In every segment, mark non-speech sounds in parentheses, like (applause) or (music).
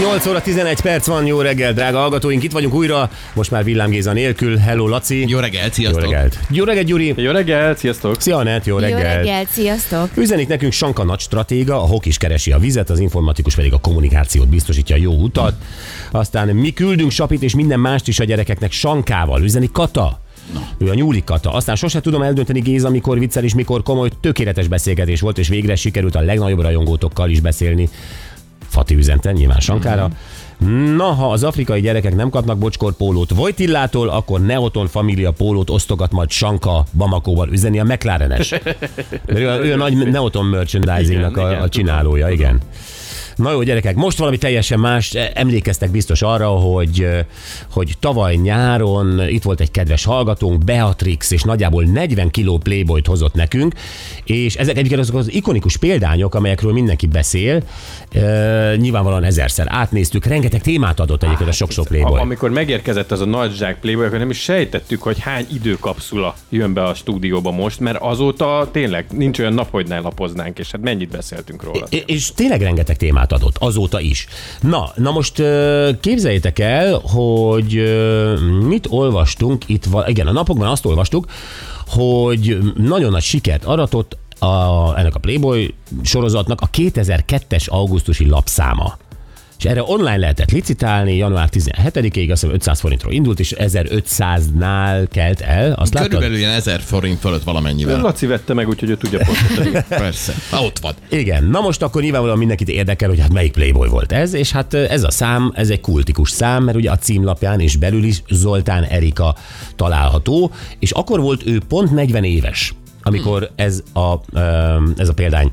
8 óra 11 perc van, jó reggel, drága hallgatóink, itt vagyunk újra, most már villámgéza nélkül. Hello, Laci. Jó reggelt, Jó sziasztok! reggelt. Jó reggelt, Gyuri. Jó reggelt, sziasztok! Szia, Anett, jó Jó reggel. reggelt, sziasztok! Üzenik nekünk Sanka nagy stratéga, a hokis keresi a vizet, az informatikus pedig a kommunikációt biztosítja a jó utat. Aztán mi küldünk sapit és minden mást is a gyerekeknek Sankával. Üzenik Kata. Ő a nyúlik Kata. Aztán sose tudom eldönteni Géza, mikor viccel és mikor komoly, tökéletes beszélgetés volt, és végre sikerült a legnagyobb rajongótokkal is beszélni. Fati üzente, nyilván Sankára. Na, ha az afrikai gyerekek nem kapnak bocskorpólót Vojtillától, akkor Neoton Família pólót osztogat majd Sanka Bamakóval üzeni a McLarenes. (laughs) Mert ő ő a nagy Neoton merchandisingnak a, a csinálója, igen. Na jó, gyerekek, most valami teljesen más. Emlékeztek biztos arra, hogy, hogy tavaly nyáron itt volt egy kedves hallgatónk, Beatrix, és nagyjából 40 kiló Playboyt hozott nekünk, és ezek egyébként azok az ikonikus példányok, amelyekről mindenki beszél. E, nyilvánvalóan ezerszer átnéztük, rengeteg témát adott egyébként a sok-sok Playboy. Amikor megérkezett az a nagy zsák Playboy, akkor nem is sejtettük, hogy hány időkapszula jön be a stúdióba most, mert azóta tényleg nincs olyan nap, hogy ne lapoznánk, és hát mennyit beszéltünk róla. És tényleg rengeteg témát adott, azóta is. Na, na most képzeljétek el, hogy mit olvastunk itt, igen, a napokban azt olvastuk, hogy nagyon nagy sikert aratott a, ennek a Playboy sorozatnak a 2002-es augusztusi lapszáma. És erre online lehetett licitálni, január 17-ig, azt hiszem 500 forintról indult, és 1500-nál kelt el. Azt láttad? Körülbelül ilyen 1000 forint fölött valamennyivel. Laci vette meg, úgyhogy ő tudja pontosan. Persze. Ha ott van. Igen, na most akkor nyilvánvalóan mindenkit érdekel, hogy hát melyik Playboy volt ez, és hát ez a szám, ez egy kultikus szám, mert ugye a címlapján és belül is Zoltán Erika található, és akkor volt ő pont 40 éves, amikor ez a, ez a példány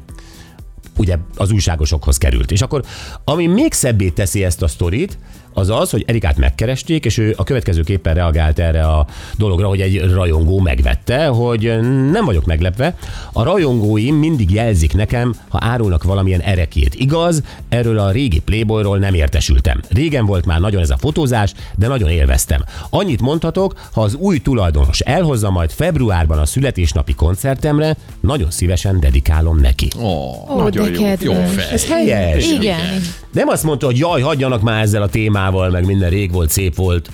ugye az újságosokhoz került. És akkor, ami még szebbé teszi ezt a sztorit, az az, hogy Erikát megkeresték, és ő a következőképpen reagált erre a dologra, hogy egy rajongó megvette, hogy nem vagyok meglepve, a rajongóim mindig jelzik nekem, ha árulnak valamilyen erekét. Igaz, erről a régi Playboyról nem értesültem. Régen volt már nagyon ez a fotózás, de nagyon élveztem. Annyit mondhatok, ha az új tulajdonos elhozza majd februárban a születésnapi koncertemre, nagyon szívesen dedikálom neki. Ó, Ó, Nagyon de jó, kedves. jó fej. Ez helyes. Igen. Nem azt mondta, hogy jaj, hagyjanak már ezzel a témával, meg minden rég volt, szép volt,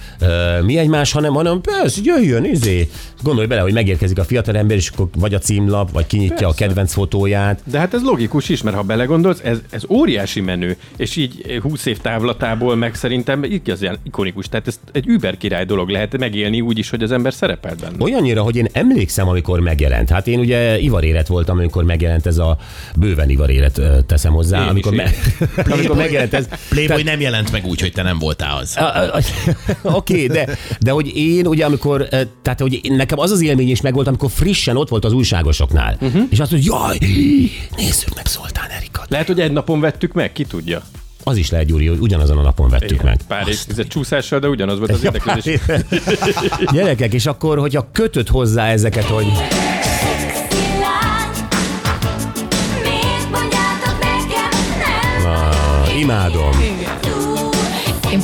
mi egymás, hanem, hanem persze, jöjjön, izé. Gondolj bele, hogy megérkezik a fiatalember, és akkor vagy a címlap, vagy kinyitja persze. a kedvenc fotóját. De hát ez logikus is, mert ha belegondolsz, ez, ez óriási menő, és így 20 év távlatából meg szerintem igazán ikonikus. Tehát ez egy über király dolog lehet megélni úgy is, hogy az ember szerepel benne. Olyannyira, hogy én emlékszem, amikor megjelent. Hát én ugye ivarélet voltam, amikor megjelent ez a bőven ivarélet teszem hozzá. Én amikor, is, me- (laughs) amikor megjelent ez. Playboy nem jelent meg úgy, hogy te nem voltál az. (laughs) Oké, okay, de, de hogy én ugye amikor, eh, tehát hogy én- nekem az az élmény is megvolt, amikor frissen ott volt az újságosoknál. Uh-huh. És azt mondja, jaj, nézzük meg Zoltán Erikát. Lehet, hogy egy napon vettük meg, ki tudja. Az is lehet, Gyuri, hogy ugyanazon a napon vettük Igen, meg. Pár évtized csúszással, de ugyanaz volt az (laughs) érdeklődés. Gyerekek, és akkor, hogyha kötött hozzá ezeket, hogy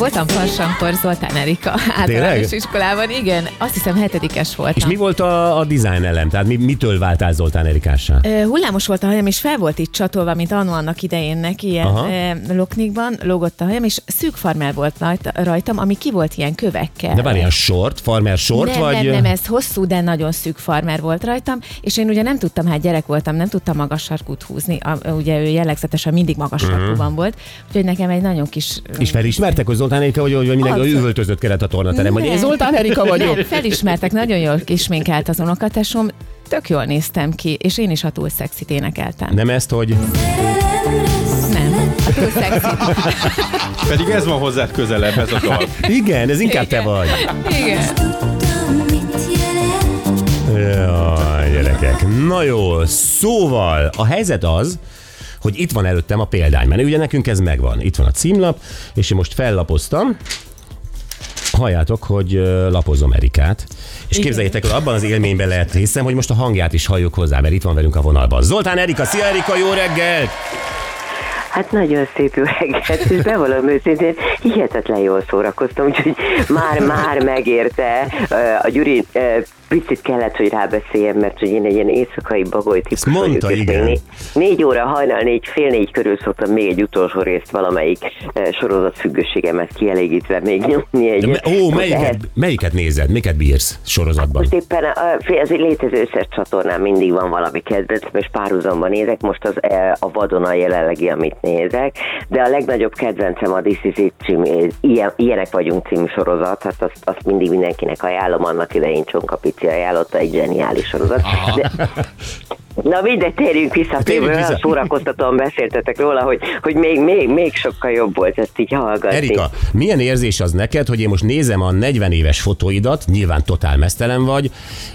voltam farsankor Zoltán Erika általános iskolában, igen, azt hiszem hetedikes voltam. És mi volt a, a design elem? Tehát mi, mitől váltál Zoltán Erikássá? Ö, Hullámos volt a hajam, és fel volt itt csatolva, mint annó annak idején neki, ilyen Aha. ö, loknikban lógott a hajam, és szűk farmer volt rajta, rajtam, ami ki volt ilyen kövekkel. De várj, ilyen short, farmer short, nem, vagy... nem, nem, ez hosszú, de nagyon szűk farmer volt rajtam, és én ugye nem tudtam, hát gyerek voltam, nem tudtam magas sarkút húzni, a, ugye ő jellegzetesen mindig magas sarkúban volt, úgyhogy nekem egy nagyon kis... És felismertek, hogy Zoltán Erika, vagy, vagy mindenki Az. hogy üvöltözött kellett a tornaterem, hogy én. Zoltán Erika vagyok. Nem, felismertek, nagyon jól kisminkált az unokatesom, tök jól néztem ki, és én is a túl szexit énekeltem. Nem ezt, hogy... Nem, a túl szexit. (laughs) Pedig ez van hozzád közelebb, ez a (laughs) dal. Igen, ez inkább te vagy. Igen. Jaj, gyerekek. Na jó, szóval a helyzet az, hogy itt van előttem a példány, mert ugye nekünk ez megvan. Itt van a címlap, és én most fellapoztam. Halljátok, hogy lapozom Erikát. És Igen. képzeljétek, hogy abban az élményben lehet hiszem, hogy most a hangját is halljuk hozzá, mert itt van velünk a vonalban. Zoltán Erika, szia Erika, jó reggelt! Hát nagyon szép jó reggelt, és bevallom őszintén, hihetetlen jól szórakoztam, úgyhogy már-már megérte. A Gyuri picit kellett, hogy rábeszéljem, mert hogy én egy ilyen éjszakai bagoly típus Ezt mondta, vagyok, igen. Négy, négy óra, hajnal négy, fél négy körül szoktam még egy utolsó részt valamelyik ö, sorozat függőségemet kielégítve még nyomni egy. De Ó, melyiket, melyiket nézed? Miket bírsz sorozatban? Most éppen a, fél- az egy létező összes csatornán mindig van valami kedvenc, és párhuzamban nézek, most az eh, a vadon a jelenlegi, amit nézek, de a legnagyobb kedvencem a This Is It című, ilyen, Ilyenek vagyunk című sorozat, hát azt, azt mindig mindenkinek ajánlom, annak idején Csonka Pici ajánlotta, egy zseniális sorozat. De, (laughs) Na mindegy, térjünk vissza, Térjünk térjünk vissza. szórakoztatóan beszéltetek róla, hogy, hogy még, még, még sokkal jobb volt ezt így hallgatni. Erika, milyen érzés az neked, hogy én most nézem a 40 éves fotóidat, nyilván totál mesztelen vagy,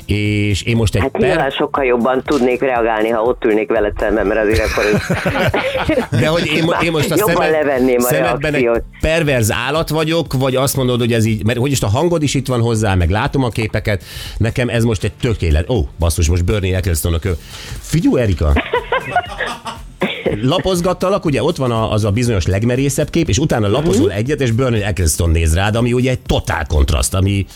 és én most egy Hát nyilván per... sokkal jobban tudnék reagálni, ha ott ülnék veled szemben, mert azért akkor... De hogy én, én most a szemed, levenném a szemedben egy reakciót. perverz állat vagyok, vagy azt mondod, hogy ez így, mert hogy is a hangod is itt van hozzá, meg látom a képeket, nekem ez most egy tökélet. Ó, basszus, most Bernie Eccleston-nak. ö- Figyú, Erika! Lapozgattalak, ugye ott van az a bizonyos legmerészebb kép, és utána lapozol egyet, és Bernie Eccleston néz rád, ami ugye egy totál kontraszt, ami...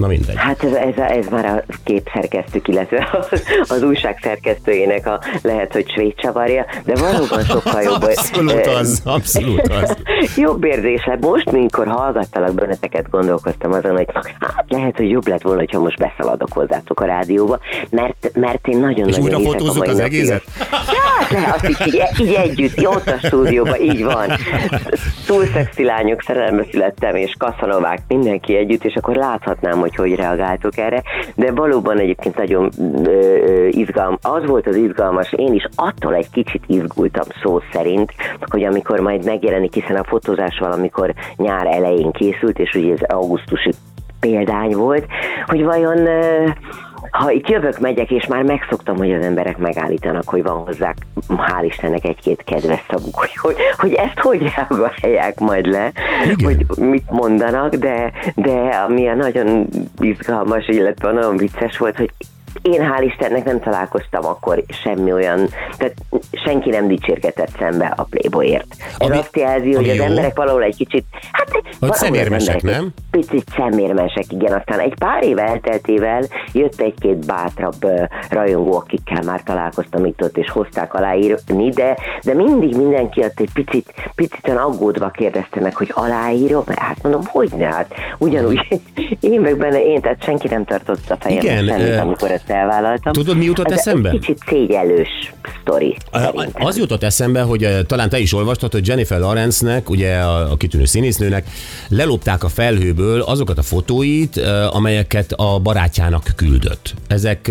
Na mindegy. Hát ez, ez, ez már a képszerkesztők, illetve az, az újság szerkesztőjének a lehet, hogy svéd csavarja, de valóban sokkal jobb. (laughs) Abszolút az, abszolút az. (laughs) Jobb érzés lett. Most, mikor hallgattalak benneteket, gondolkoztam azon, hogy hát lehet, hogy jobb lett volna, hogyha most beszaladok hozzátok a rádióba, mert, mert én És nagyon-nagyon újra hiszek a fotózzuk mai az egészet? Hát lehet, azt így, így, így együtt, ott a stúdióban, így van. Túl szexi lányok, szerelembe születtem, és kaszanovák, mindenki együtt, és akkor láthatnám, hogy hogy reagáltok erre, de valóban egyébként nagyon ö, izgalm. Az volt az izgalmas, én is attól egy kicsit izgultam szó szerint, hogy amikor majd megjelenik, hiszen a fotózás valamikor nyár elején készült, és ugye ez augusztusi példány volt, hogy vajon ö, ha itt jövök, megyek, és már megszoktam, hogy az emberek megállítanak, hogy van hozzá, hál' Istennek egy-két kedves szavuk, hogy, hogy, hogy ezt hogy reagálják majd le, Igen. hogy mit mondanak, de, de ami a nagyon izgalmas, illetve nagyon vicces volt, hogy én hál' Istennek nem találkoztam akkor semmi olyan, tehát senki nem dicsérgetett szembe a Playboyért. Ez Ami- azt jelzi, hogy az jó. emberek valahol egy kicsit, hát az szemérmesek, nem? Picit szemérmesek, igen. Aztán egy pár év elteltével jött egy-két bátrabb ö, rajongó, akikkel már találkoztam itt ott, és hozták aláírni, de, de mindig mindenki ott egy picit, picit aggódva kérdezte meg, hogy aláírom, hát mondom, hogy ne, hát ugyanúgy (laughs) én meg benne, én, tehát senki nem tartott a fejembe Igen, ö, amikor ezt elvállaltam. tudod, mi jutott Ez eszembe? Egy kicsit szégyellős sztori. szerintem. Az jutott eszembe, hogy talán te is olvastad, hogy Jennifer Lawrence-nek, ugye a, a kitűnő színésznőnek, lelopták a felhőből azokat a fotóit, amelyeket a barátjának küldött. Ezek,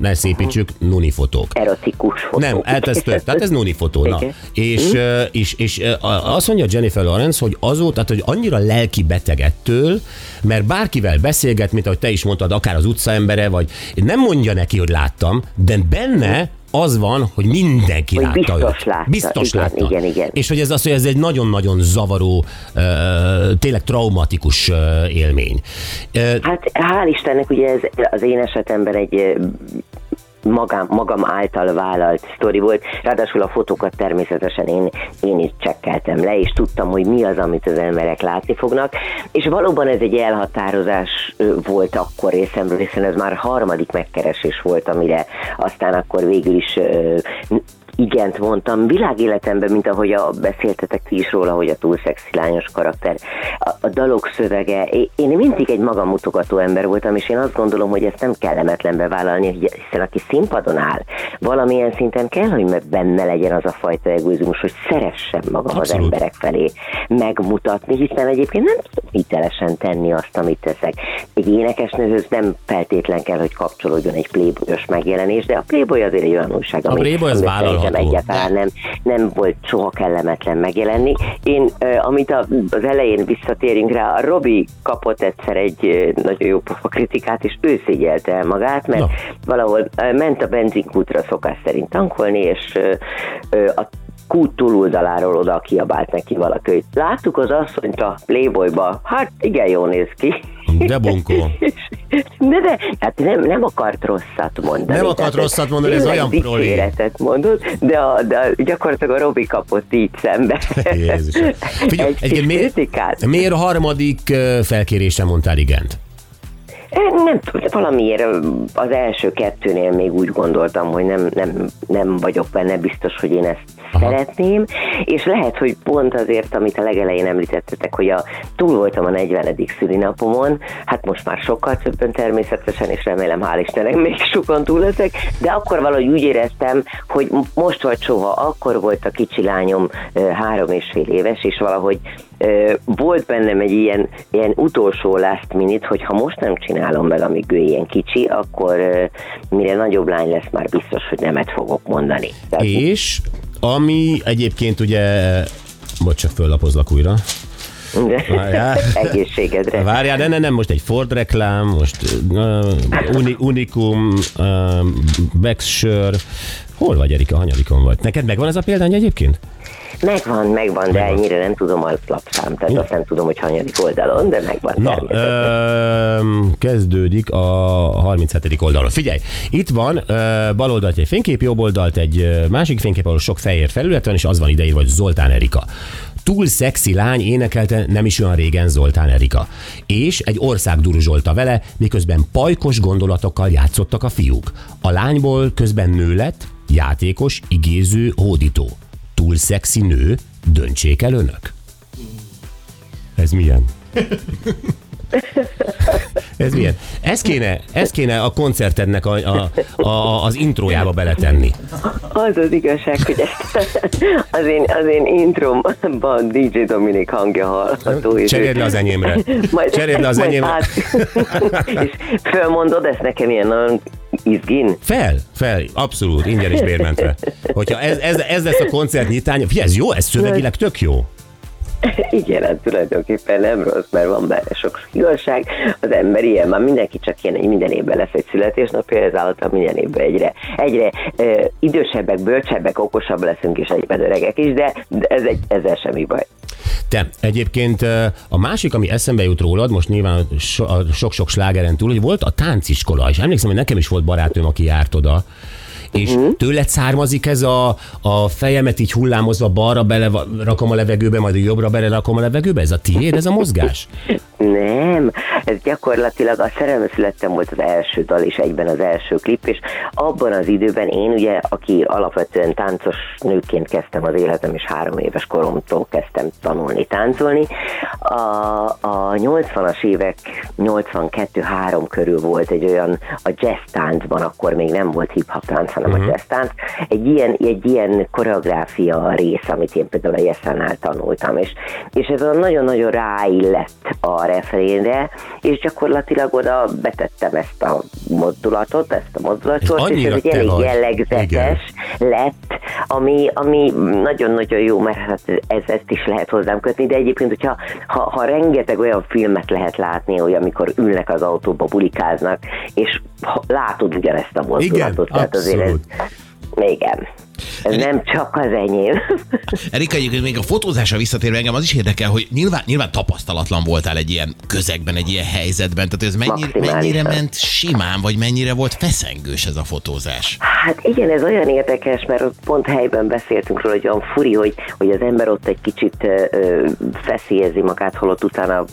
ne szépítsük, nuni fotók. Erotikus fotó. Nem, hát ez tört. Tehát ez nuni fotó. Na. És, ö, és, és a- azt mondja Jennifer Lawrence, hogy azóta, tehát, hogy annyira lelki beteg ettől, mert bárkivel beszélget, mint ahogy te is mondtad, akár az utcaembere, vagy nem mondja neki, hogy láttam, de benne az van, hogy mindenki Hogy látta biztos őt. látta. Biztos Igen, látta. igen, igen. És hogy ez az, hogy ez egy nagyon-nagyon zavaró, tényleg traumatikus élmény. Hát hál' Istennek ugye ez az én esetemben egy magam, magam által vállalt sztori volt, ráadásul a fotókat természetesen én, én is csekkeltem le, és tudtam, hogy mi az, amit az emberek látni fognak, és valóban ez egy elhatározás volt akkor részemről, hiszen ez már harmadik megkeresés volt, amire aztán akkor végül is igent mondtam, világéletemben, mint ahogy a, beszéltetek ti is róla, hogy a túl szexi lányos karakter, a, a dalok szövege, én mindig egy magamutogató ember voltam, és én azt gondolom, hogy ezt nem kellemetlen bevállalni, hiszen aki színpadon áll, valamilyen szinten kell, hogy benne legyen az a fajta egoizmus, hogy szeressem magam az Abszolút. emberek felé megmutatni, hiszen egyébként nem tudom hitelesen tenni azt, amit teszek. Egy énekesnőhöz nem feltétlen kell, hogy kapcsolódjon egy playboyos megjelenés, de a playboy azért egy olyan újság, A ami, Playboy az vállalható. Szerintem egyáltalán nem, nem volt soha kellemetlen megjelenni. Én, amit az elején visszatérünk rá, a Robi kapott egyszer egy nagyon jó pofa kritikát, és ő szégyelte el magát, mert Na. valahol ment a benzinkútra szokás szerint tankolni, és a kút túloldaláról oda kiabált neki valaki, láttuk az asszonyt a Playboyba, hát igen, jól néz ki. De bunkó. (laughs) De, de, hát nem, nem akart rosszat mondani. Nem akart rosszat mondani, ez olyan proli. mondott, de, a, de a, gyakorlatilag a Robi kapott így szembe. Jézus. Figyelj, (laughs) Egy kis egyébként miért, kritikát. miért a harmadik felkérésre mondtál igent? Nem tudom, valamiért az első kettőnél még úgy gondoltam, hogy nem, nem, nem vagyok benne biztos, hogy én ezt Aha. szeretném, és lehet, hogy pont azért, amit a legelején említettetek, hogy a, túl voltam a 40. szülinapomon, hát most már sokkal többen természetesen, és remélem hál' Istennek még sokan túl leszek, de akkor valahogy úgy éreztem, hogy most vagy soha, akkor volt a kicsi lányom három és fél éves, és valahogy volt bennem egy ilyen, ilyen utolsó last minute, hogy ha most nem csinálom meg, amíg ő ilyen kicsi, akkor mire nagyobb lány lesz, már biztos, hogy nemet fogok mondani. Tehát És ami egyébként ugye, bocs, csak föllapozlak újra. Várjál. (laughs) Egészségedre. Várjál, de ne, nem, most egy Ford reklám, most uh, uni, Unicum, uh, Baxsör, Hol vagy, Erika? Hanyadikon vagy? Neked megvan ez a példány egyébként? Megvan, megvan, de Megvan. ennyire nem tudom a lapszám, tehát azt nem tudom, hogy hanyadik oldalon, de megvan Na, ö, kezdődik a 37. oldalon. Figyelj, itt van ö, bal oldalt egy fénykép, jobb oldalt egy másik fénykép, ahol sok fehér felület van, és az van ideírva, hogy Zoltán Erika. Túl szexi lány énekelte nem is olyan régen Zoltán Erika. És egy ország duruzsolta vele, miközben pajkos gondolatokkal játszottak a fiúk. A lányból közben nő lett, játékos, igéző, hódító. Túl szexi nő, döntsék el önök. Ez milyen? (laughs) Ez milyen? Ez kéne, ez kéne a koncertednek a, a, a, az introjába beletenni. Az az igazság, hogy ezt az én, az én intromban DJ Dominik hangja hallható. Cseréld le az enyémre. Majd, Cseréld le az enyémre. át- és fölmondod ezt nekem ilyen nagyon izgin? Fel, fel, abszolút, ingyen és bérmentre. Hogyha ez, ez, ez lesz a koncert nyitánya, figyelj, ez jó, ez szövegileg tök jó. (laughs) Igen, hát tulajdonképpen nem rossz, mert van benne sok igazság. Az ember ilyen, már mindenki csak ilyen, hogy minden évben lesz egy születésnapja, ezáltal minden évben egyre, egyre ö, idősebbek, bölcsebbek, okosabb leszünk, és egyben öregek is, de, de ez egy, ezzel semmi baj. Te, egyébként a másik, ami eszembe jut rólad, most nyilván sok-sok slágeren túl, hogy volt a tánciskola, és emlékszem, hogy nekem is volt barátom, aki járt oda, és uh-huh. tőled származik ez a, a fejemet így hullámozva balra bele rakom a levegőbe, majd jobbra bele rakom a levegőbe? Ez a tiéd, ez a mozgás? Nem, ez gyakorlatilag a Szerelme születtem volt az első dal, és egyben az első klip, és abban az időben én ugye, aki alapvetően táncos nőként kezdtem az életem, és három éves koromtól kezdtem tanulni táncolni, a, a 80-as évek 82-3 körül volt egy olyan a jazz táncban, akkor még nem volt hip-hop tánc, hanem uh-huh. a jazz tánc, egy ilyen, egy ilyen koreográfia rész, amit én például a Jessánál tanultam, és, és ez nagyon-nagyon ráillett a refrénre, és gyakorlatilag oda betettem ezt a mozdulatot, ezt a mozdulatot, és annyira ez egy elég vagy. jellegzetes Igen. lett, ami, ami nagyon-nagyon jó, mert hát ez, ezt is lehet hozzám kötni, de egyébként, hogyha ha, ha rengeteg olyan filmet lehet látni, hogy amikor ülnek az autóba, bulikáznak, és látod ugyanezt a mozdulatot. Igen, azért ez, abszolút. igen. Ez nem csak az enyém. (laughs) Erika, egyébként még a fotózásra visszatérve engem az is érdekel, hogy nyilván, nyilván tapasztalatlan voltál egy ilyen közegben, egy ilyen helyzetben, tehát ez mennyire, mennyire ment simán, vagy mennyire volt feszengős ez a fotózás? Hát igen, ez olyan érdekes, mert ott pont helyben beszéltünk róla, hogy olyan furi, hogy, hogy az ember ott egy kicsit ö, feszélyezi magát, holott utána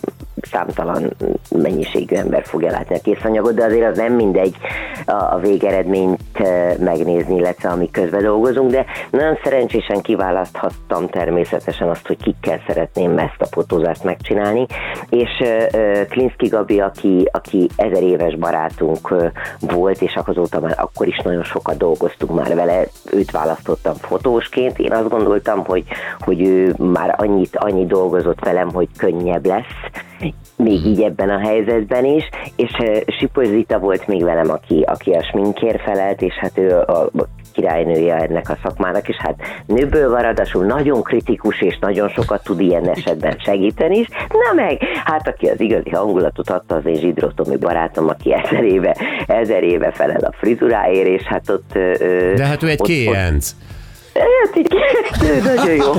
számtalan mennyiségű ember fogja látni a készanyagot, de azért az nem mindegy a, végeredményt megnézni, illetve ami közben dolgozunk, de nagyon szerencsésen kiválaszthattam természetesen azt, hogy kikkel szeretném ezt a fotózást megcsinálni, és Klinszki Gabi, aki, aki ezer éves barátunk volt, és azóta már akkor is nagyon sokat dolgoztunk már vele, őt választottam fotósként, én azt gondoltam, hogy, hogy ő már annyit, annyi dolgozott velem, hogy könnyebb lesz, még így ebben a helyzetben is, és Zita volt még velem, aki, aki a sminkért felelt, és hát ő a királynője ennek a szakmának, és hát nőből van, ráadásul nagyon kritikus, és nagyon sokat tud ilyen esetben segíteni is. Na meg, hát aki az igazi hangulatot adta, az én Zsidró Tomi barátom, aki ezer éve, ezer éve felel a frizuráért, és hát ott... De hát ő egy ott- ott- kéjenc. Hát így nagyon jó,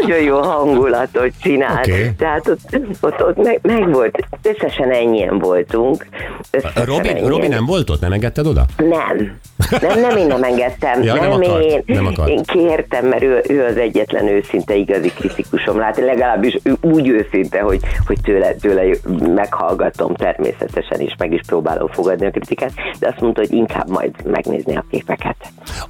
nagyon jó hangulatot csinál. Oké. Tehát ott, ott, ott meg, meg volt, összesen ennyien voltunk. Összesen Robi, ennyien. Robi nem volt ott? Nem engedted oda? Nem. Nem, nem én nem engedtem. Ja, nem nem, akart, én, nem akart. én kértem, mert ő, ő az egyetlen őszinte igazi kritikusom. Lát, legalábbis ő úgy őszinte, hogy, hogy tőle, tőle meghallgatom természetesen, és meg is próbálom fogadni a kritikát, de azt mondta, hogy inkább majd megnézni a képeket.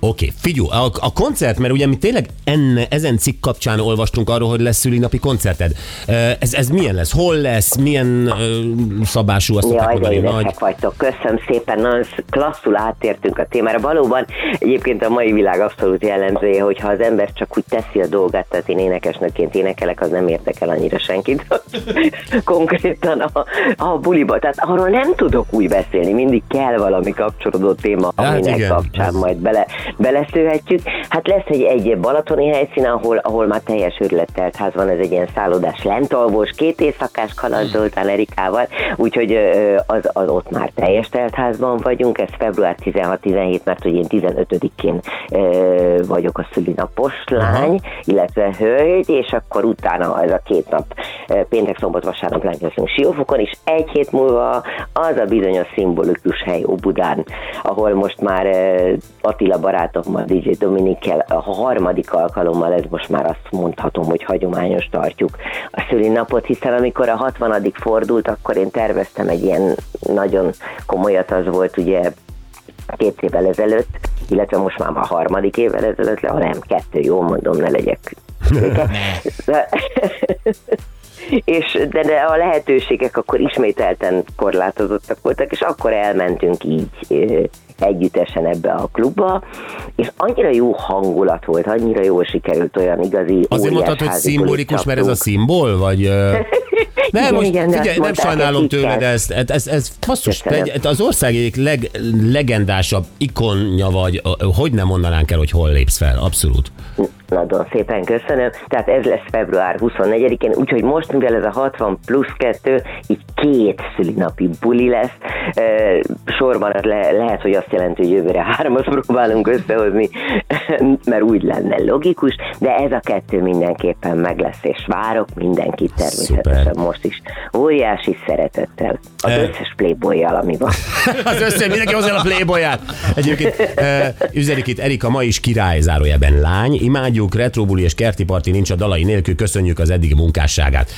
Oké, figyelj, a, a koncert, mert ugye mi tényleg enne, ezen cikk kapcsán olvastunk arról, hogy lesz szülinapi koncerted. Ez, ez milyen lesz? Hol lesz? Milyen szabású? Azt Jaj, de nagy? vagytok. Köszönöm szépen, nagyon sz- klasszul áttértünk a témára. Valóban egyébként a mai világ abszolút jellemzője, hogyha az ember csak úgy teszi a dolgát, tehát én énekesnőként énekelek, az nem érdekel annyira senkit. (laughs) Konkrétan a, a buliba. Tehát arról nem tudok úgy beszélni, mindig kell valami kapcsolódó téma, Hát aminek igen. kapcsán majd bele, beleszőhetjük. Hát lesz egy, egy balatoni helyszín, ahol, ahol már teljes őrülettelt ház van, ez egy ilyen szállodás lentalvós, két éjszakás kaland Zoltán Erikával, úgyhogy az, az ott már teljes teltházban vagyunk, ez február 16-17, mert hogy én 15-én ö, vagyok a szülinapos lány, illetve hölgy, és akkor utána ez a két nap, péntek, szombat, vasárnap leszünk Siófokon, és egy hét múlva az a bizonyos szimbolikus hely Óbudán, ahol most már Attila barátommal, DJ Dominikkel a harmadik alkalommal, ez most már azt mondhatom, hogy hagyományos tartjuk a szülinapot, hiszen amikor a 60 fordult, akkor én terveztem egy ilyen nagyon komolyat, az volt ugye két évvel ezelőtt, illetve most már a harmadik évvel ezelőtt, le, ha nem, kettő, jó mondom, ne legyek. (laughs) (laughs) És de, de a lehetőségek akkor ismételten korlátozottak voltak, és akkor elmentünk így együttesen ebbe a klubba, és annyira jó hangulat volt, annyira jól sikerült olyan igazi Azért mondtad, hogy szimbolikus, mert ez a szimbol, vagy... (laughs) Nem, Igen, most igen, figyelj, azt nem sajnálom tőled ezt. Ez, ez, ez basszus, te egy, az ország egyik leg, legendásabb ikonja vagy, hogy nem mondanánk el, hogy hol lépsz fel, abszolút. Nagyon szépen köszönöm. Tehát ez lesz február 24-én, úgyhogy most, mivel ez a 60 plusz 2, így két szülinapi buli lesz. Ö, Sorban le, lehet, hogy azt jelenti, hogy jövőre hármat próbálunk összehozni, (laughs) mert úgy lenne logikus, de ez a kettő mindenképpen meg lesz, és várok mindenkit természetesen Szuper. most is. Óriási szeretettel. Az Eh. összes playboy ami van. (laughs) Az össze, mindenki hozzá a playboyát. Egyébként uh, üzenik itt Erika, ma is király zárójelben lány. Imádjuk, retrobuli és kerti parti nincs a dalai nélkül, köszönjük az eddigi munkásságát.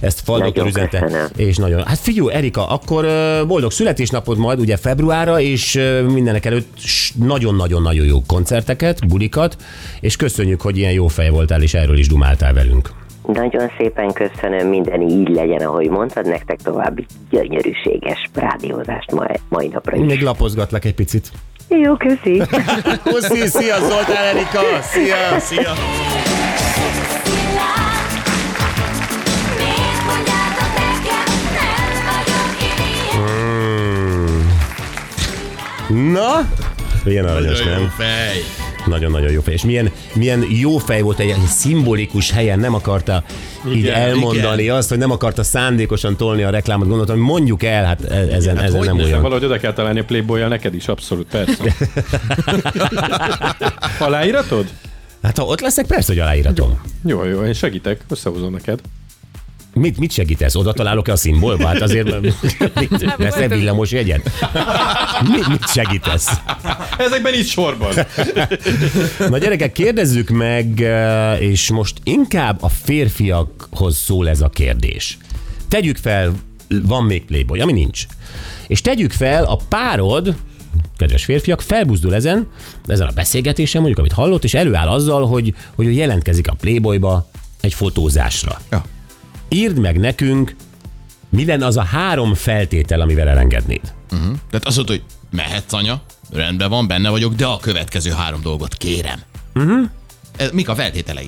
Ezt Fal Nagyon doktor üzente. köszönöm. És nagyon. Hát figyelj, Erika, akkor boldog születésnapod majd ugye februárra, és mindenek előtt nagyon-nagyon-nagyon jó koncerteket, bulikat, és köszönjük, hogy ilyen jó fej voltál, és erről is dumáltál velünk. Nagyon szépen köszönöm, minden így legyen, ahogy mondtad, nektek további gyönyörűséges rádiózást mai, mai napra is. Még lapozgatlak egy picit. Jó, köszi. (laughs) Puszi, szia Zoltán Erika! Szia, szia! Ilyen? Na? Milyen aranyos, nem? fej. Nagyon-nagyon jó fej. És milyen, milyen jó fej volt egy, szimbolikus helyen, nem akarta így Igen, elmondani igen. azt, hogy nem akarta szándékosan tolni a reklámot. Gondoltam, hogy mondjuk el, hát e- ezen, hát ezen nem olyan. Valahogy oda kell találni a playboy neked is, abszolút, persze. (laughs) Aláíratod? Hát ha ott leszek, persze, hogy aláíratom. Jó, jó, én segítek, összehozom neked. Mit, mit segítesz? Oda találok-e a szimbolba? Hát azért (laughs) mit, lesz-e villamos jegyet? Mit, mit segítesz? Ezekben itt sorban. Na gyerekek, kérdezzük meg, eh, és most inkább a férfiakhoz szól ez a kérdés. Tegyük fel, van még Playboy, ami nincs. És tegyük fel, a párod, kedves férfiak, felbuzdul ezen, ezen a beszélgetésen, mondjuk, amit hallott, és előáll azzal, hogy, hogy ő jelentkezik a Playboyba egy fotózásra. Ja. Írd meg nekünk, mi lenne az a három feltétel, amivel elengednéd. Tehát azt mondod, hogy mehetsz anya, rendben van, benne vagyok, de a következő három dolgot kérem. Uh-huh. Ez, mik a feltételei?